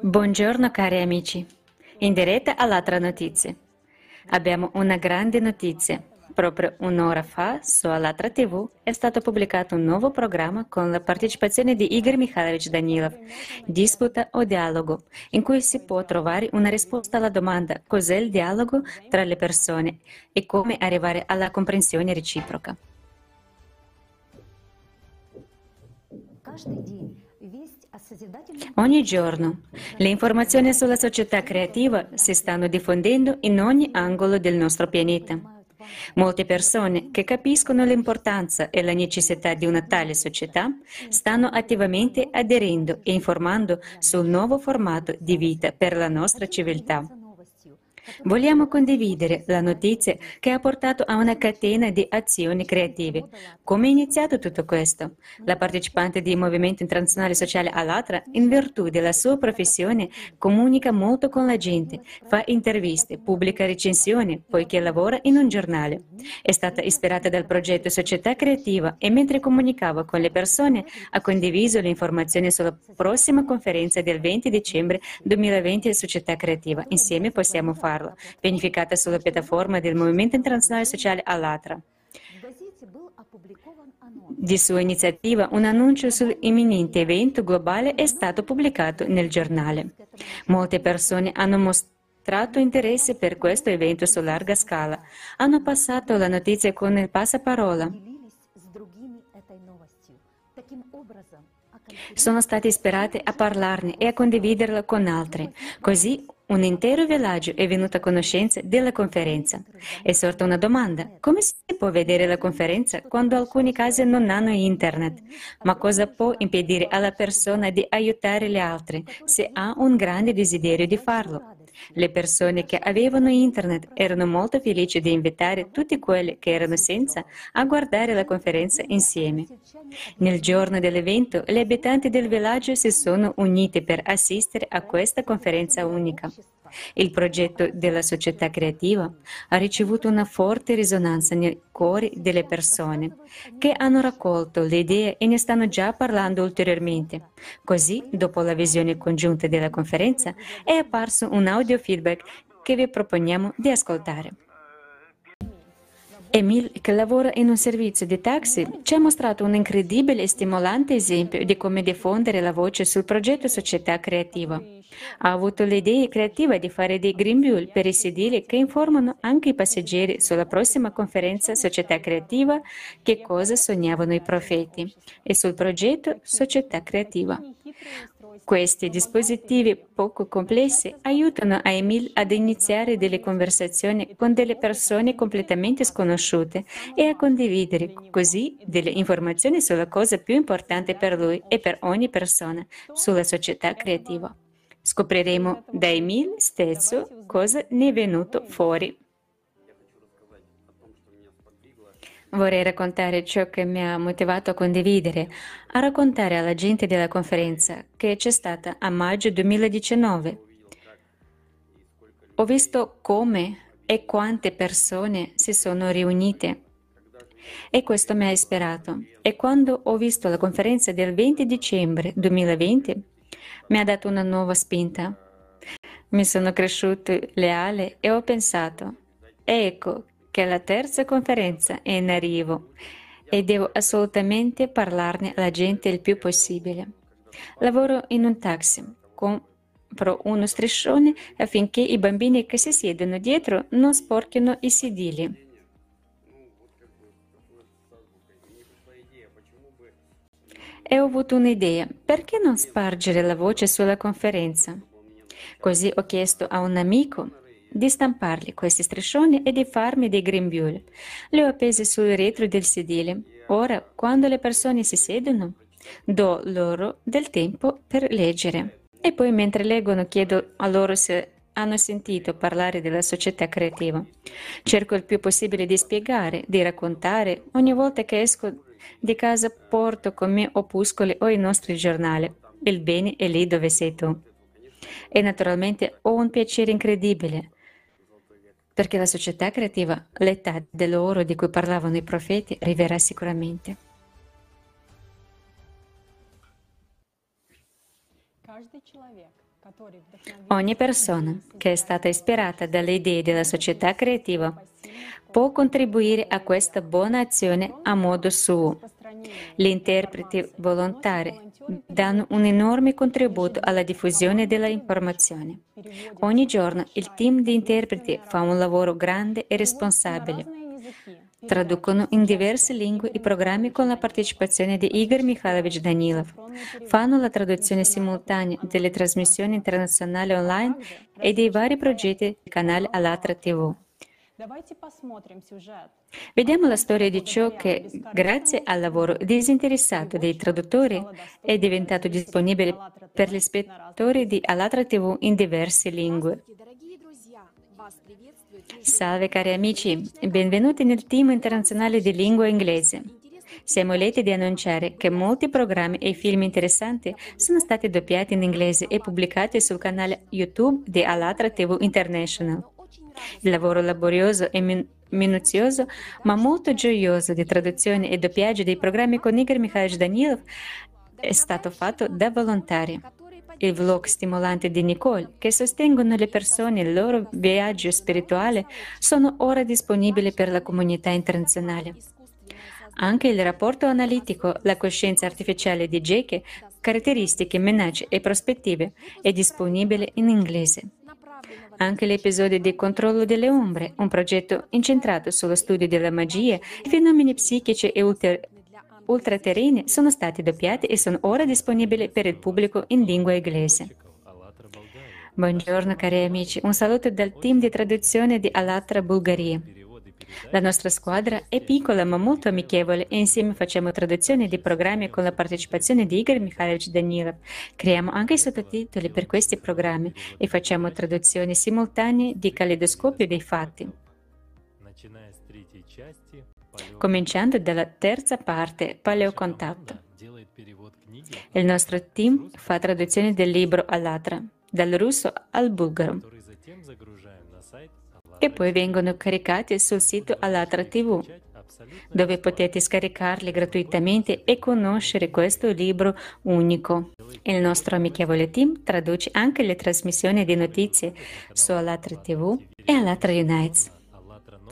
Buongiorno cari amici, in diretta all'altra notizia. Abbiamo una grande notizia. Proprio un'ora fa su Alatra TV è stato pubblicato un nuovo programma con la partecipazione di Igor Mikhailovich Danilov, Disputa o Dialogo, in cui si può trovare una risposta alla domanda cos'è il dialogo tra le persone e come arrivare alla comprensione reciproca. Ogni giorno le informazioni sulla società creativa si stanno diffondendo in ogni angolo del nostro pianeta. Molte persone che capiscono l'importanza e la necessità di una tale società stanno attivamente aderendo e informando sul nuovo formato di vita per la nostra civiltà. Vogliamo condividere la notizia che ha portato a una catena di azioni creative. Come è iniziato tutto questo? La partecipante del Movimento Internazionale Sociale Alatra, in virtù della sua professione, comunica molto con la gente, fa interviste, pubblica recensioni, poiché lavora in un giornale. È stata ispirata dal progetto Società Creativa e mentre comunicava con le persone ha condiviso le informazioni sulla prossima conferenza del 20 dicembre 2020 Società Creativa. Insieme possiamo farlo farlo, pianificata sulla piattaforma del Movimento Internazionale Sociale Allatra. Di sua iniziativa, un annuncio sull'imminente evento globale è stato pubblicato nel giornale. Molte persone hanno mostrato interesse per questo evento su larga scala. Hanno passato la notizia con il passaparola. Sono state ispirate a parlarne e a condividerla con altri. Così un intero villaggio è venuto a conoscenza della conferenza. È sorta una domanda. Come si può vedere la conferenza quando alcuni casi non hanno internet? Ma cosa può impedire alla persona di aiutare le altre se ha un grande desiderio di farlo? Le persone che avevano internet erano molto felici di invitare tutti quelli che erano senza a guardare la conferenza insieme. Nel giorno dell'evento, gli abitanti del villaggio si sono uniti per assistere a questa conferenza unica. Il progetto della società creativa ha ricevuto una forte risonanza nei cuori delle persone che hanno raccolto le idee e ne stanno già parlando ulteriormente. Così, dopo la visione congiunta della conferenza, è apparso un audio feedback che vi proponiamo di ascoltare. Emil, che lavora in un servizio di taxi, ci ha mostrato un incredibile e stimolante esempio di come diffondere la voce sul progetto Società Creativa. Ha avuto l'idea creativa di fare dei greenbill per i sedili che informano anche i passeggeri sulla prossima conferenza Società Creativa che cosa sognavano i profeti e sul progetto Società Creativa. Questi dispositivi poco complessi aiutano a Emil ad iniziare delle conversazioni con delle persone completamente sconosciute e a condividere così delle informazioni sulla cosa più importante per lui e per ogni persona, sulla società creativa. Scopriremo da Emil stesso cosa ne è venuto fuori. Vorrei raccontare ciò che mi ha motivato a condividere, a raccontare alla gente della conferenza che c'è stata a maggio 2019. Ho visto come e quante persone si sono riunite e questo mi ha ispirato. E quando ho visto la conferenza del 20 dicembre 2020, mi ha dato una nuova spinta. Mi sono cresciuto leale e ho pensato, ecco che la terza conferenza è in arrivo e devo assolutamente parlarne alla gente il più possibile. Lavoro in un taxi, compro uno striscione affinché i bambini che si siedono dietro non sporchino i sedili. E ho avuto un'idea, perché non spargere la voce sulla conferenza? Così ho chiesto a un amico di stamparli questi striscioni e di farmi dei grembiuli. Li ho appesi sul retro del sedile. Ora, quando le persone si siedono, do loro del tempo per leggere. E poi mentre leggono chiedo a loro se hanno sentito parlare della società creativa. Cerco il più possibile di spiegare, di raccontare. Ogni volta che esco di casa porto con me opuscoli o i nostri giornali. Il bene è lì dove sei tu. E naturalmente ho un piacere incredibile perché la società creativa, l'età dell'oro di cui parlavano i profeti, arriverà sicuramente. Ogni persona che è stata ispirata dalle idee della società creativa può contribuire a questa buona azione a modo suo. Gli interpreti volontari danno un enorme contributo alla diffusione della informazione. Ogni giorno il team di interpreti fa un lavoro grande e responsabile. Traducono in diverse lingue i programmi con la partecipazione di Igor Mikhailovich Danilov. Fanno la traduzione simultanea delle trasmissioni internazionali online e dei vari progetti del canale Alatra TV. Vediamo la storia di ciò che, grazie al lavoro disinteressato dei traduttori, è diventato disponibile per gli spettatori di Alatra TV in diverse lingue. Salve cari amici, benvenuti nel team internazionale di lingua inglese. Siamo lieti di annunciare che molti programmi e film interessanti sono stati doppiati in inglese e pubblicati sul canale YouTube di Alatra TV International. Il lavoro laborioso e min- minuzioso, ma molto gioioso di traduzione e doppiaggio dei programmi con Igor Mikhailovich Danilov è stato fatto da volontari. Il vlog stimolante di Nicole, che sostengono le persone nel loro viaggio spirituale, sono ora disponibili per la comunità internazionale. Anche il rapporto analitico La coscienza artificiale di Jake, caratteristiche, minacce e prospettive, è disponibile in inglese. Anche l'episodio di Controllo delle ombre, un progetto incentrato sullo studio della magia, fenomeni psichici e ulter- ultraterreni sono stati doppiati e sono ora disponibili per il pubblico in lingua inglese. Buongiorno cari amici, un saluto dal team di traduzione di Alatra Bulgaria. La nostra squadra è piccola ma molto amichevole e insieme facciamo traduzioni di programmi con la partecipazione di Igor Mikhailovich Danilov. Creiamo anche i sottotitoli per questi programmi e facciamo traduzioni simultanee di caleidoscopio dei fatti. Cominciando dalla terza parte, Paleocontatto. Il nostro team fa traduzione del libro all'Atra, dal russo al bulgaro che poi vengono caricati sul sito Alatra TV, dove potete scaricarli gratuitamente e conoscere questo libro unico. Il nostro amichevole team traduce anche le trasmissioni di notizie su Alatra TV e Alatra Unites.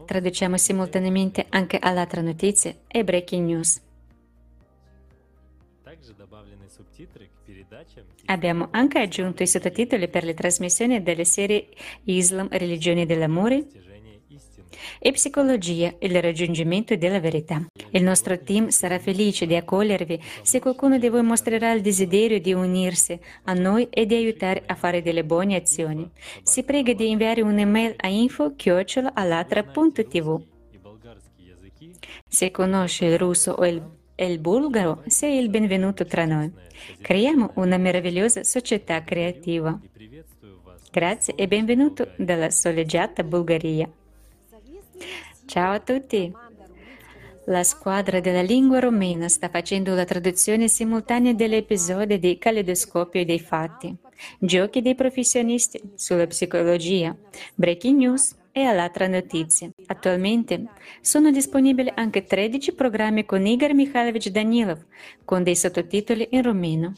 Traduciamo simultaneamente anche Alatra Notizie e Breaking News. Abbiamo anche aggiunto i sottotitoli per le trasmissioni delle serie Islam, religione dell'amore e psicologia, il raggiungimento della verità. Il nostro team sarà felice di accogliervi se qualcuno di voi mostrerà il desiderio di unirsi a noi e di aiutare a fare delle buone azioni. Si prega di inviare un'email a info-alatra.tv. Se conosce il russo o il e il bulgaro, sei il benvenuto tra noi. Creiamo una meravigliosa società creativa. Grazie e benvenuto dalla soleggiata Bulgaria. Ciao a tutti! La squadra della lingua romena sta facendo la traduzione simultanea dell'episodio di Caleidoscopio dei fatti, giochi dei professionisti sulla psicologia, breaking news, e all'altra notizia. Attualmente sono disponibili anche 13 programmi con Igor Mikhailovich Danilov con dei sottotitoli in rumeno.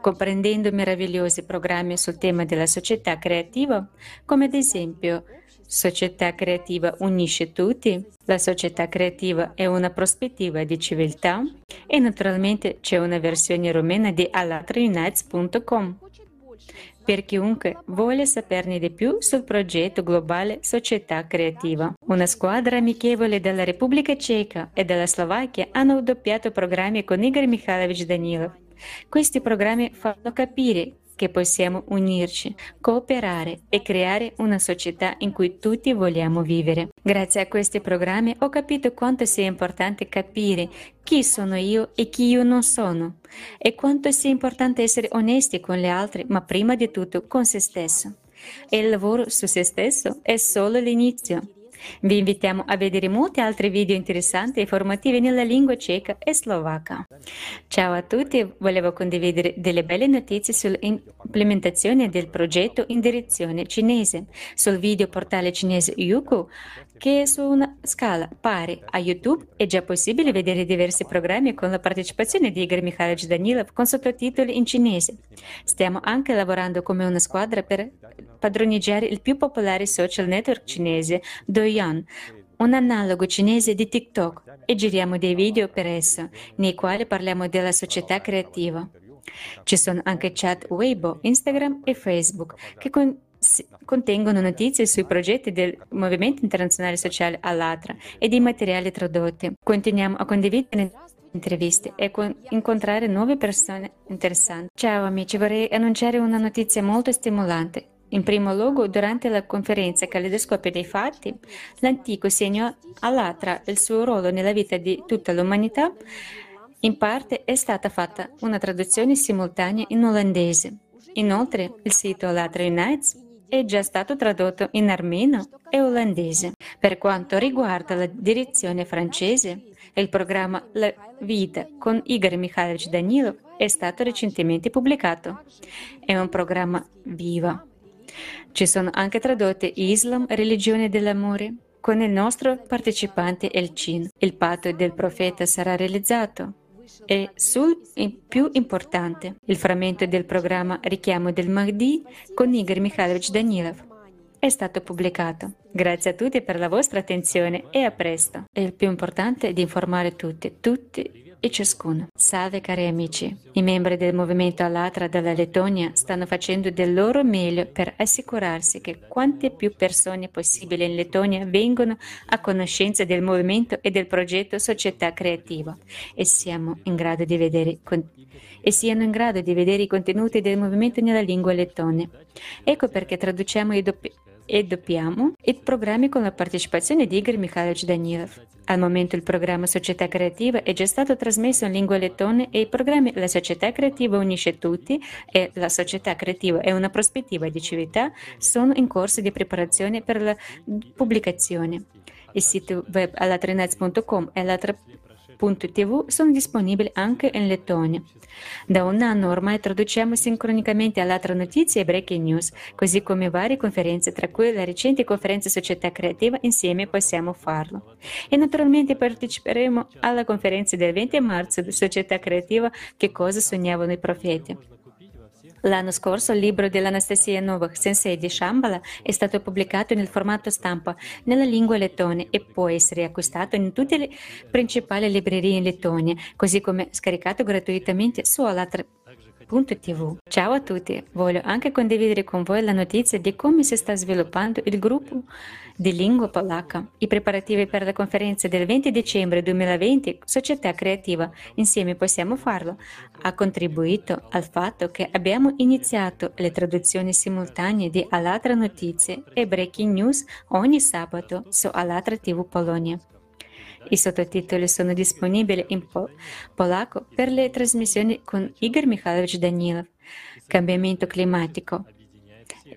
Comprendendo meravigliosi programmi sul tema della società creativa, come ad esempio Società creativa unisce tutti, la società creativa è una prospettiva di civiltà e naturalmente c'è una versione rumena di alatraunites.com per chiunque voglia saperne di più sul progetto globale Società Creativa. Una squadra amichevole della Repubblica Ceca e della Slovacchia hanno doppiato programmi con Igor Mikhailovich Danilov. Questi programmi fanno capire che possiamo unirci, cooperare e creare una società in cui tutti vogliamo vivere. Grazie a questi programmi ho capito quanto sia importante capire chi sono io e chi io non sono e quanto sia importante essere onesti con gli altri, ma prima di tutto con se stesso. E il lavoro su se stesso è solo l'inizio. Vi invitiamo a vedere molti altri video interessanti e formativi nella lingua ceca e slovacca. Ciao a tutti, volevo condividere delle belle notizie sull'implementazione del progetto in direzione cinese. Sul video portale cinese Yuku che su una scala pari a YouTube è già possibile vedere diversi programmi con la partecipazione di Igor Mikhailovich Danilov con sottotitoli in cinese. Stiamo anche lavorando come una squadra per padroneggiare il più popolare social network cinese, Douyin, un analogo cinese di TikTok, e giriamo dei video per esso, nei quali parliamo della società creativa. Ci sono anche chat Weibo, Instagram e Facebook che con contengono notizie sui progetti del Movimento Internazionale Sociale Allatra e di materiali tradotti. Continuiamo a condividere interviste e con incontrare nuove persone interessanti. Ciao amici, vorrei annunciare una notizia molto stimolante. In primo luogo, durante la conferenza Caleidoscopio dei fatti, l'antico segno Allatra il suo ruolo nella vita di tutta l'umanità. In parte è stata fatta una traduzione simultanea in olandese. Inoltre, il sito Allatra Unites è già stato tradotto in armeno e olandese. Per quanto riguarda la direzione francese, il programma La vita con Igor Mikhailovich Danilov è stato recentemente pubblicato. È un programma vivo. Ci sono anche tradotte Islam, religione dell'amore, con il nostro partecipante Elcin. Il patto del profeta sarà realizzato e sul più importante, il frammento del programma Richiamo del Mahdi con Igor Mikhailovich Danilov è stato pubblicato. Grazie a tutti per la vostra attenzione e a presto. E il più importante è di informare tutti, tutti e ciascuno. Salve cari amici, i membri del movimento Alatra della Lettonia stanno facendo del loro meglio per assicurarsi che quante più persone possibile in Lettonia vengano a conoscenza del movimento e del progetto Società Creativa e vedere e siano in grado di vedere i contenuti del movimento nella lingua lettone. Ecco perché traduciamo i doppi e doppiamo i programmi con la partecipazione di Igor Mikhailovich Danilov. Al momento il programma Società Creativa è già stato trasmesso in lingua lettone e i programmi La Società Creativa unisce tutti e La Società Creativa è una prospettiva di civiltà sono in corso di preparazione per la pubblicazione. Il sito web alatrenaz.com e Tv sono disponibili anche in Lettonia. Da un anno ormai traduciamo sincronicamente all'altra notizie e breaking news, così come varie conferenze, tra cui la recente conferenza Società Creativa Insieme possiamo farlo. E naturalmente parteciperemo alla conferenza del 20 marzo di Società Creativa Che cosa sognavano i profeti. L'anno scorso il libro dell'Anastasia Novak, Sensei di Shambhala, è stato pubblicato nel formato stampa nella lingua lettone e può essere acquistato in tutte le principali librerie in Lettonia, così come scaricato gratuitamente su Alatra www.ecoscienza.tv. Ciao a tutti, voglio anche condividere con voi la notizia di come si sta sviluppando il gruppo di lingua polacca. I preparativi per la conferenza del 20 dicembre 2020, Società Creativa, insieme possiamo farlo, ha contribuito al fatto che abbiamo iniziato le traduzioni simultanee di Alatra Notizie e Breaking News ogni sabato su Alatra TV Polonia. I sottotitoli sono disponibili in pol- polacco per le trasmissioni con Igor Mikhailovich Danilov. Cambiamento climatico.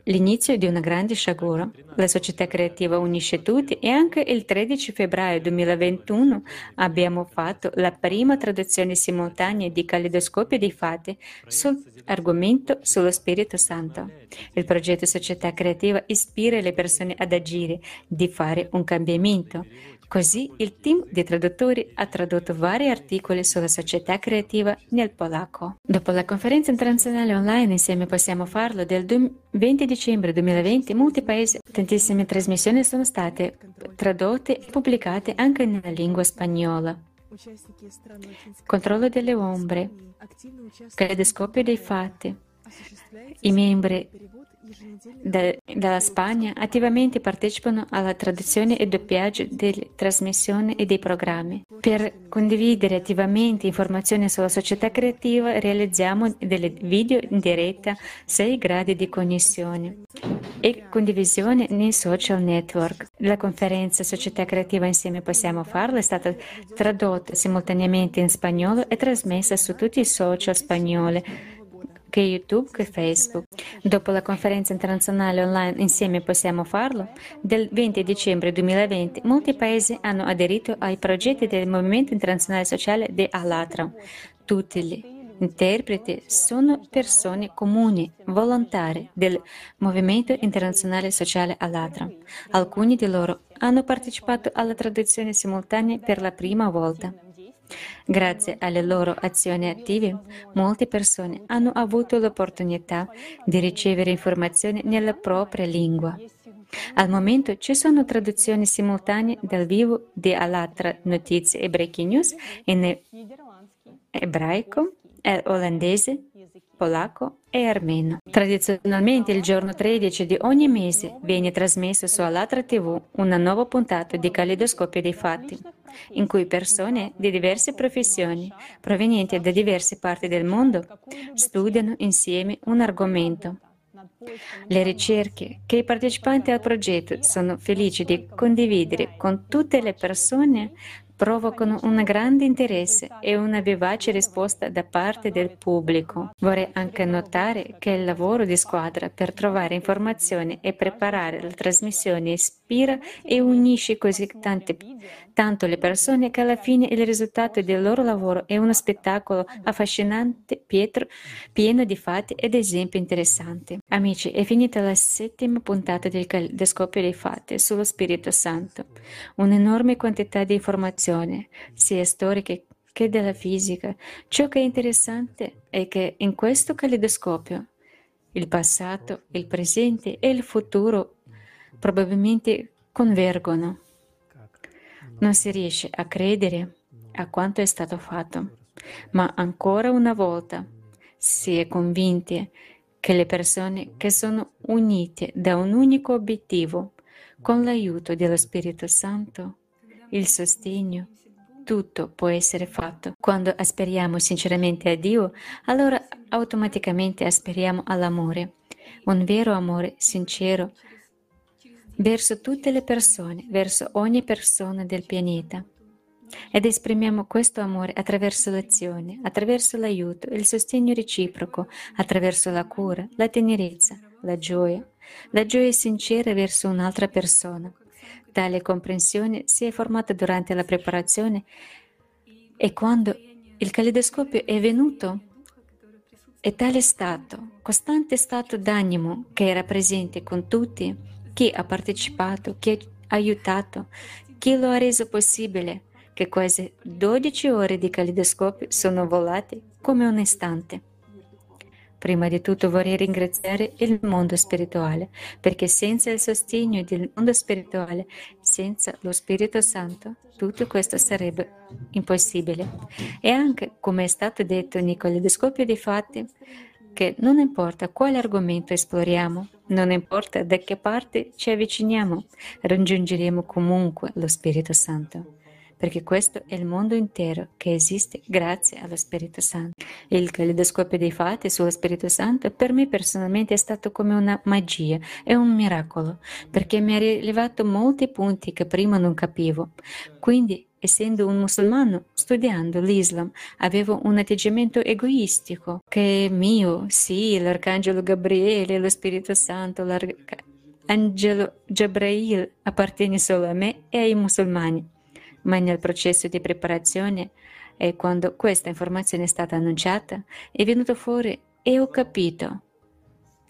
L'inizio di una grande sciagura. La società creativa unisce tutti e anche il 13 febbraio 2021 abbiamo fatto la prima traduzione simultanea di Caleidoscopio dei fatti sull'argomento sullo Spirito Santo. Il progetto Società Creativa ispira le persone ad agire, di fare un cambiamento. Così il team di traduttori ha tradotto vari articoli sulla società creativa nel polacco. Dopo la conferenza internazionale online Insieme possiamo farlo del 20 dicembre 2020, molti paesi, tantissime trasmissioni sono state tradotte e pubblicate anche nella lingua spagnola. Controllo delle ombre, caleidoscopio dei fatti. I membri de, dalla Spagna attivamente partecipano alla traduzione e doppiaggio delle trasmissioni e dei programmi. Per condividere attivamente informazioni sulla società creativa realizziamo delle video in diretta 6 gradi di connessione e condivisione nei social network. La conferenza Società Creativa Insieme Possiamo Farlo è stata tradotta simultaneamente in spagnolo e trasmessa su tutti i social spagnoli che YouTube che Facebook. Dopo la conferenza internazionale online Insieme possiamo farlo, del 20 dicembre 2020, molti paesi hanno aderito ai progetti del Movimento Internazionale Sociale di Alatra. Tutti gli interpreti sono persone comuni, volontari del Movimento Internazionale Sociale Allatra. Alcuni di loro hanno partecipato alla traduzione simultanea per la prima volta. Grazie alle loro azioni attive, molte persone hanno avuto l'opportunità di ricevere informazioni nella propria lingua. Al momento ci sono traduzioni simultanee dal vivo di Alatra Notizie e Breaking News in ebraico, olandese, polacco e armeno. Tradizionalmente il giorno 13 di ogni mese viene trasmesso su Alatra TV una nuova puntata di Calidoscopio dei fatti, in cui persone di diverse professioni, provenienti da diverse parti del mondo, studiano insieme un argomento. Le ricerche che i partecipanti al progetto sono felici di condividere con tutte le persone provocano un grande interesse e una vivace risposta da parte del pubblico. Vorrei anche notare che il lavoro di squadra per trovare informazioni e preparare la trasmissione ispira e unisce così tante, tanto le persone che alla fine il risultato del loro lavoro è uno spettacolo affascinante, pietro, pieno di fatti ed esempi interessanti. Amici, è finita la settima puntata del Calidoscopio dei fatti sullo Spirito Santo. Un'enorme quantità di informazioni sia storiche che della fisica. Ciò che è interessante è che in questo calidoscopio il passato, il presente e il futuro probabilmente convergono. Non si riesce a credere a quanto è stato fatto, ma ancora una volta si è convinti che le persone che sono unite da un unico obiettivo, con l'aiuto dello Spirito Santo, il sostegno, tutto può essere fatto. Quando aspiriamo sinceramente a Dio, allora automaticamente aspiriamo all'amore, un vero amore sincero verso tutte le persone, verso ogni persona del pianeta. Ed esprimiamo questo amore attraverso l'azione, attraverso l'aiuto, il sostegno reciproco, attraverso la cura, la tenerezza, la gioia, la gioia sincera verso un'altra persona. Tale comprensione si è formata durante la preparazione e quando il calidoscopio è venuto, è tale stato, costante stato d'animo che era presente con tutti, chi ha partecipato, chi ha aiutato, chi lo ha reso possibile, che quasi 12 ore di calidoscopio sono volate come un istante. Prima di tutto vorrei ringraziare il mondo spirituale, perché senza il sostegno del mondo spirituale, senza lo Spirito Santo, tutto questo sarebbe impossibile. E anche, come è stato detto nel calidoscopio dei fatti, che non importa quale argomento esploriamo, non importa da che parte ci avviciniamo, raggiungeremo comunque lo Spirito Santo perché questo è il mondo intero che esiste grazie allo Spirito Santo. Il calidoscopio dei fatti sullo Spirito Santo per me personalmente è stato come una magia, è un miracolo, perché mi ha rilevato molti punti che prima non capivo. Quindi essendo un musulmano, studiando l'Islam, avevo un atteggiamento egoistico, che è mio, sì, l'arcangelo Gabriele, lo Spirito Santo, l'arcangelo Gabriele appartiene solo a me e ai musulmani ma nel processo di preparazione e quando questa informazione è stata annunciata è venuto fuori e ho capito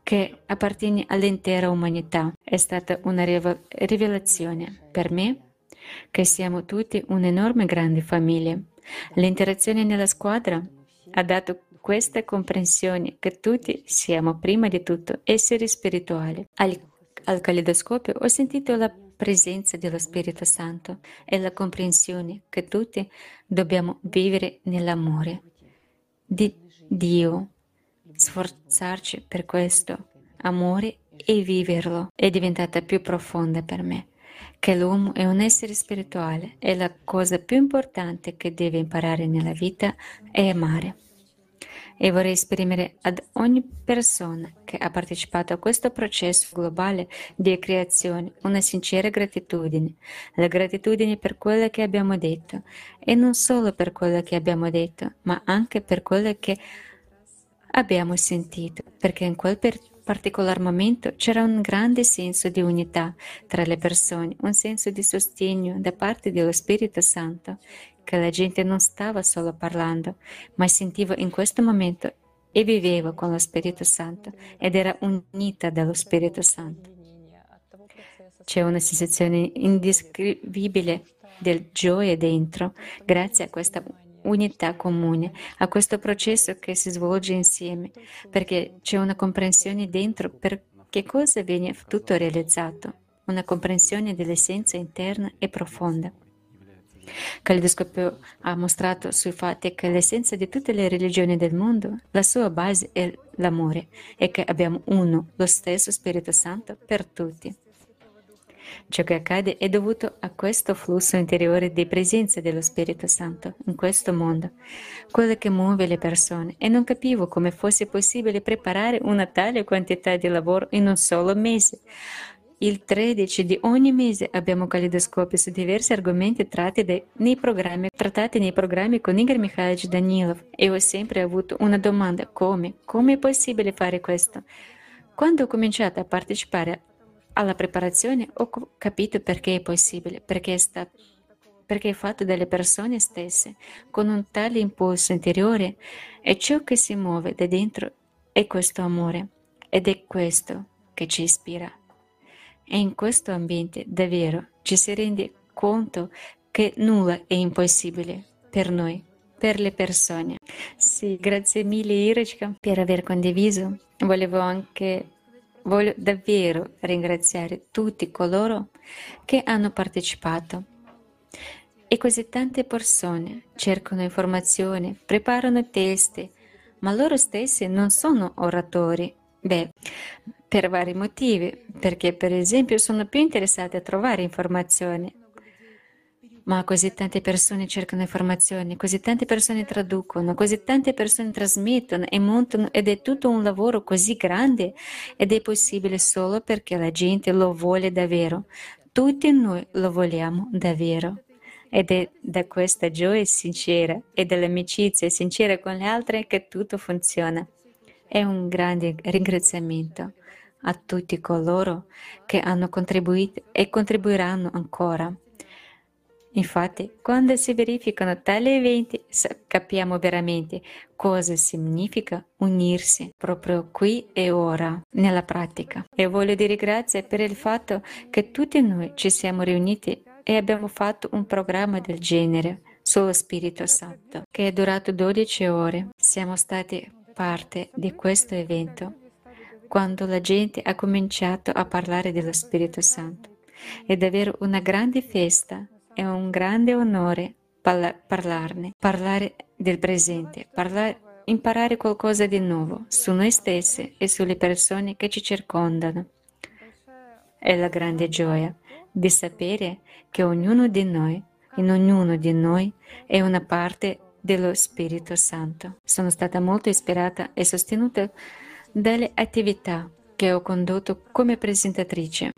che appartiene all'intera umanità. È stata una rivelazione per me che siamo tutti un'enorme grande famiglia. L'interazione nella squadra ha dato questa comprensione che tutti siamo prima di tutto esseri spirituali. Al, al calidoscopio ho sentito la presenza dello Spirito Santo e la comprensione che tutti dobbiamo vivere nell'amore di Dio, sforzarci per questo amore e viverlo è diventata più profonda per me che l'uomo è un essere spirituale e la cosa più importante che deve imparare nella vita è amare. E vorrei esprimere ad ogni persona che ha partecipato a questo processo globale di creazione una sincera gratitudine, la gratitudine per quello che abbiamo detto. E non solo per quello che abbiamo detto, ma anche per quello che abbiamo sentito, perché in quel per particolar momento c'era un grande senso di unità tra le persone, un senso di sostegno da parte dello Spirito Santo che la gente non stava solo parlando, ma sentiva in questo momento e viveva con lo Spirito Santo ed era unita dallo Spirito Santo. C'è una sensazione indescrivibile del gioia dentro grazie a questa unità comune, a questo processo che si svolge insieme, perché c'è una comprensione dentro per che cosa viene tutto realizzato, una comprensione dell'essenza interna e profonda. Calidoscopio ha mostrato sui fatti che l'essenza di tutte le religioni del mondo, la sua base è l'amore e che abbiamo uno, lo stesso Spirito Santo per tutti. Ciò che accade è dovuto a questo flusso interiore di presenza dello Spirito Santo in questo mondo, quello che muove le persone, e non capivo come fosse possibile preparare una tale quantità di lavoro in un solo mese. Il 13 di ogni mese abbiamo calidoscopi su diversi argomenti tratti nei trattati nei programmi con Igor Mikhailovich Danilov e ho sempre avuto una domanda, come? Come è possibile fare questo? Quando ho cominciato a partecipare alla preparazione ho capito perché è possibile, perché sta, perché è fatto dalle persone stesse, con un tale impulso interiore e ciò che si muove da dentro è questo amore ed è questo che ci ispira. E in questo ambiente davvero ci si rende conto che nulla è impossibile per noi, per le persone. Sì, grazie mille Irichka per aver condiviso. Volevo anche voglio davvero ringraziare tutti coloro che hanno partecipato. E così tante persone cercano informazioni, preparano testi, ma loro stessi non sono oratori. Beh, per vari motivi, perché per esempio sono più interessati a trovare informazioni. Ma così tante persone cercano informazioni, così tante persone traducono, così tante persone trasmettono e montano ed è tutto un lavoro così grande ed è possibile solo perché la gente lo vuole davvero. Tutti noi lo vogliamo davvero. Ed è da questa gioia sincera e dall'amicizia sincera con le altre che tutto funziona. È un grande ringraziamento a tutti coloro che hanno contribuito e contribuiranno ancora. Infatti, quando si verificano tali eventi, capiamo veramente cosa significa unirsi proprio qui e ora, nella pratica. E voglio dire grazie per il fatto che tutti noi ci siamo riuniti e abbiamo fatto un programma del genere sullo Spirito Santo, che è durato 12 ore. Siamo stati parte di questo evento quando la gente ha cominciato a parlare dello Spirito Santo. È davvero una grande festa e un grande onore parla- parlarne, parlare del presente, parlare, imparare qualcosa di nuovo su noi stessi e sulle persone che ci circondano. È la grande gioia di sapere che ognuno di noi, in ognuno di noi, è una parte dello Spirito Santo. Sono stata molto ispirata e sostenuta dalle attività che ho condotto come presentatrice,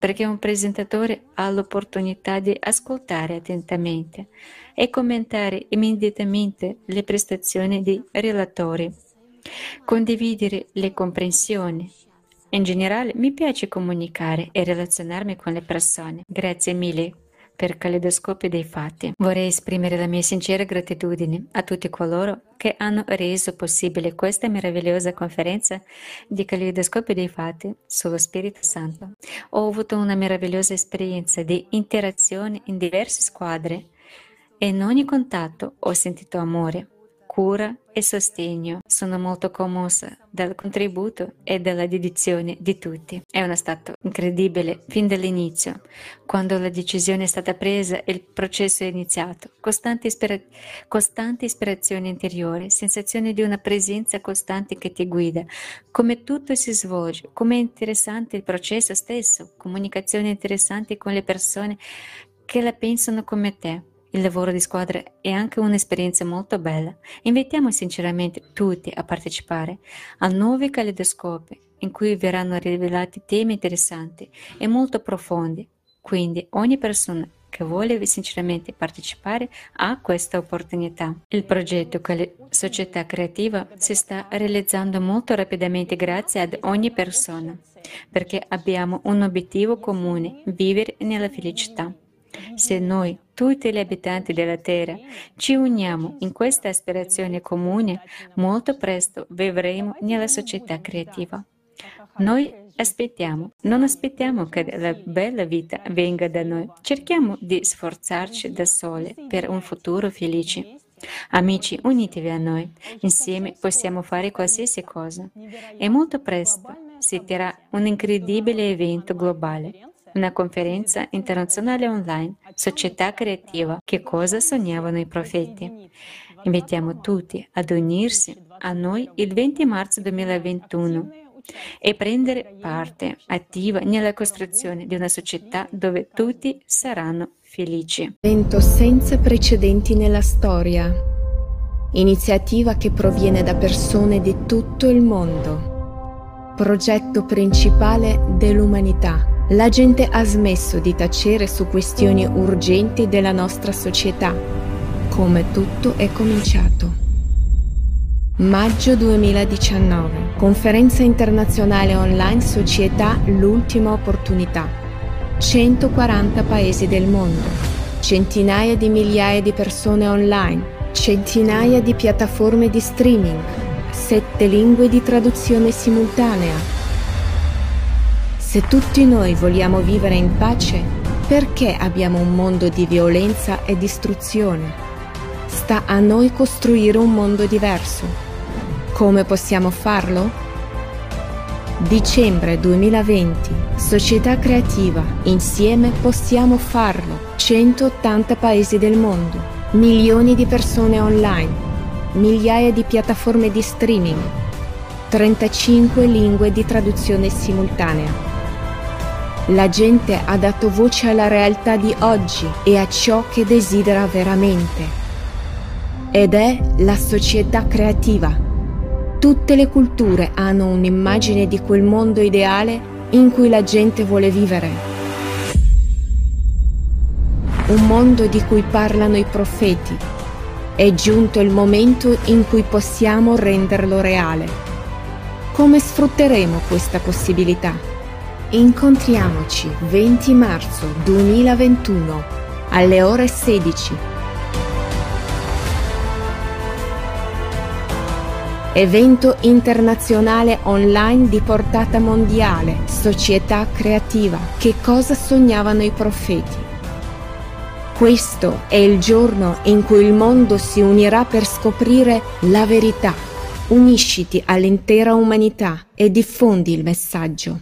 perché un presentatore ha l'opportunità di ascoltare attentamente e commentare immediatamente le prestazioni dei relatori, condividere le comprensioni. In generale mi piace comunicare e relazionarmi con le persone. Grazie mille per Caleidoscopio dei Fatti. Vorrei esprimere la mia sincera gratitudine a tutti coloro che hanno reso possibile questa meravigliosa conferenza di Caleidoscopio dei Fatti sullo Spirito Santo. Ho avuto una meravigliosa esperienza di interazione in diverse squadre e in ogni contatto ho sentito amore, cura e sostegno. Sono molto commossa dal contributo e dalla dedizione di tutti. È uno stato incredibile fin dall'inizio, quando la decisione è stata presa e il processo è iniziato. Costante, ispira- costante ispirazione interiore, sensazione di una presenza costante che ti guida, come tutto si svolge, come è interessante il processo stesso, comunicazione interessante con le persone che la pensano come te il lavoro di squadra è anche un'esperienza molto bella. Invitiamo sinceramente tutti a partecipare a nuovi caleidoscopi in cui verranno rivelati temi interessanti e molto profondi. Quindi ogni persona che vuole sinceramente partecipare ha questa opportunità. Il progetto Società Creativa si sta realizzando molto rapidamente grazie ad ogni persona, perché abbiamo un obiettivo comune, vivere nella felicità. Se noi, tutti gli abitanti della Terra, ci uniamo in questa aspirazione comune, molto presto vivremo nella società creativa. Noi aspettiamo, non aspettiamo che la bella vita venga da noi, cerchiamo di sforzarci da sole per un futuro felice. Amici, unitevi a noi, insieme possiamo fare qualsiasi cosa. E molto presto si terrà un incredibile evento globale, una conferenza internazionale online, Società Creativa, che cosa sognavano i profeti. Invitiamo tutti ad unirsi a noi il 20 marzo 2021 e prendere parte attiva nella costruzione di una società dove tutti saranno felici. Evento senza precedenti nella storia. Iniziativa che proviene da persone di tutto il mondo. Progetto principale dell'umanità. La gente ha smesso di tacere su questioni urgenti della nostra società. Come tutto è cominciato. Maggio 2019. Conferenza internazionale online Società L'ultima opportunità. 140 paesi del mondo. Centinaia di migliaia di persone online. Centinaia di piattaforme di streaming. Sette lingue di traduzione simultanea. Se tutti noi vogliamo vivere in pace, perché abbiamo un mondo di violenza e distruzione? Sta a noi costruire un mondo diverso come possiamo farlo? Dicembre 2020. Società creativa. Insieme possiamo farlo. 180 paesi del mondo. Milioni di persone online. Migliaia di piattaforme di streaming. 35 lingue di traduzione simultanea. La gente ha dato voce alla realtà di oggi e a ciò che desidera veramente. Ed è la società creativa. Tutte le culture hanno un'immagine di quel mondo ideale in cui la gente vuole vivere. Un mondo di cui parlano i profeti. È giunto il momento in cui possiamo renderlo reale. Come sfrutteremo questa possibilità? Incontriamoci 20 marzo 2021 alle ore 16 Evento internazionale online di portata mondiale, società creativa. Che cosa sognavano i profeti? Questo è il giorno in cui il mondo si unirà per scoprire la verità. Unisciti all'intera umanità e diffondi il messaggio.